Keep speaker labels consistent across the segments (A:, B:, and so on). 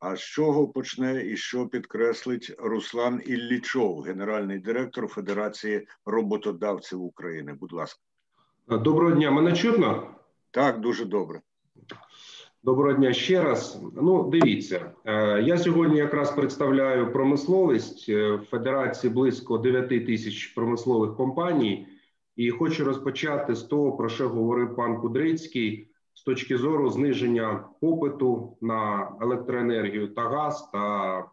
A: А з чого почне і що підкреслить Руслан Іллічов, генеральний директор Федерації роботодавців України? Будь ласка,
B: доброго дня. Мене чутно?
A: Так, дуже добре.
B: Доброго дня ще раз. Ну, дивіться, е, я сьогодні якраз представляю промисловість е, в Федерації близько 9 тисяч промислових компаній, і хочу розпочати з того, про що говорив пан Кудрицький з точки зору зниження попиту на електроенергію та газ та е,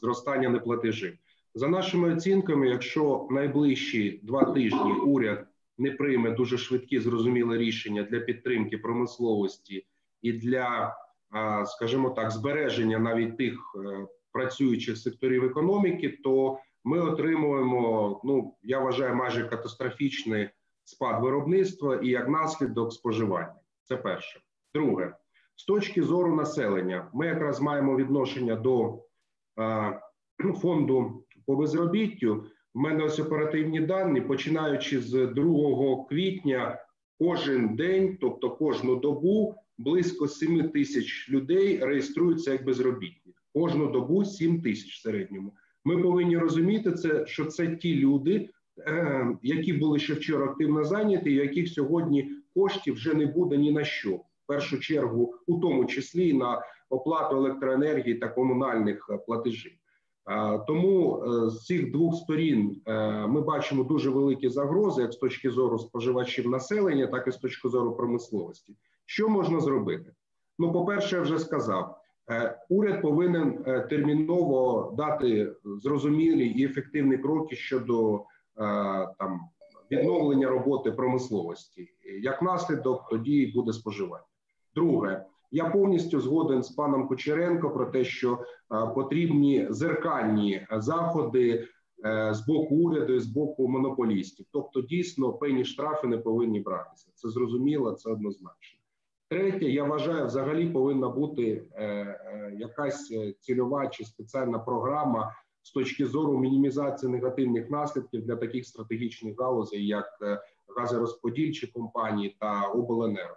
B: зростання неплатежів. За нашими оцінками, якщо найближчі два тижні уряд не прийме дуже швидкі зрозуміле рішення для підтримки промисловості і для, е, скажімо так, збереження навіть тих е, працюючих секторів економіки, то ми отримуємо. Ну я вважаю, майже катастрофічний спад виробництва і як наслідок споживання. Це перше. Друге, з точки зору населення, ми якраз маємо відношення до е, фонду по безробіттю. У мене ось оперативні дані, починаючи з 2 квітня, кожен день, тобто кожну добу, близько 7 тисяч людей реєструються як безробітні. Кожну добу 7 тисяч в середньому. Ми повинні розуміти це, що це ті люди, е, які були ще вчора активно зайняті, і яких сьогодні коштів вже не буде ні на що. В першу чергу, у тому числі на оплату електроенергії та комунальних е, платежів. Е, тому е, з цих двох сторін ми бачимо дуже великі загрози, як з точки зору споживачів населення, так і з точки зору промисловості. Що можна зробити? Ну, по перше, я вже сказав. Уряд повинен терміново дати зрозумілі і ефективні кроки щодо там відновлення роботи промисловості. Як наслідок, тоді буде споживання. Друге, я повністю згоден з паном Кучеренко про те, що потрібні зеркальні заходи е, з боку уряду і з боку монополістів. Тобто, дійсно, певні штрафи не повинні братися. Це зрозуміло, це однозначно. Третє, я вважаю, взагалі повинна бути е, е, якась цільова чи спеціальна програма з точки зору мінімізації негативних наслідків для таких стратегічних галузей, як е, газорозподільчі компанії та обленерго.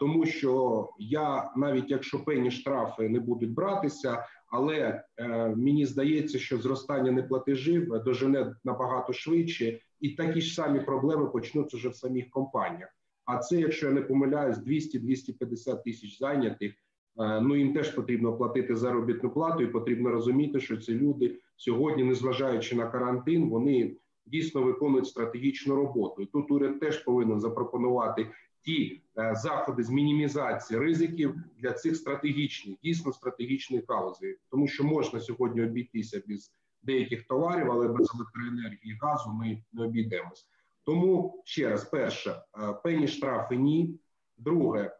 B: Тому що я навіть якщо певні штрафи не будуть братися, але е, мені здається, що зростання неплатежів дожене набагато швидше, і такі ж самі проблеми почнуться вже в самих компаніях. А це, якщо я не помиляюсь, 200-250 тисяч зайнятих ну їм теж потрібно платити заробітну плату, і потрібно розуміти, що ці люди сьогодні, незважаючи на карантин, вони дійсно виконують стратегічну роботу. І Тут уряд теж повинен запропонувати ті е, заходи з мінімізації ризиків для цих стратегічних, дійсно стратегічних галузей, тому що можна сьогодні обійтися без деяких товарів, але без електроенергії газу ми не обійдемось. Тому ще раз, перше, е, пені штрафи ні. Друге, Е,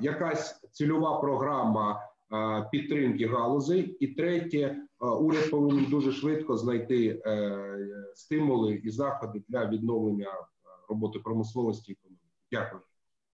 B: якась цільова програма е, підтримки галузей, і третє, е, уряд повинен дуже швидко знайти стимули і заходи для відновлення роботи промисловості. Дякую.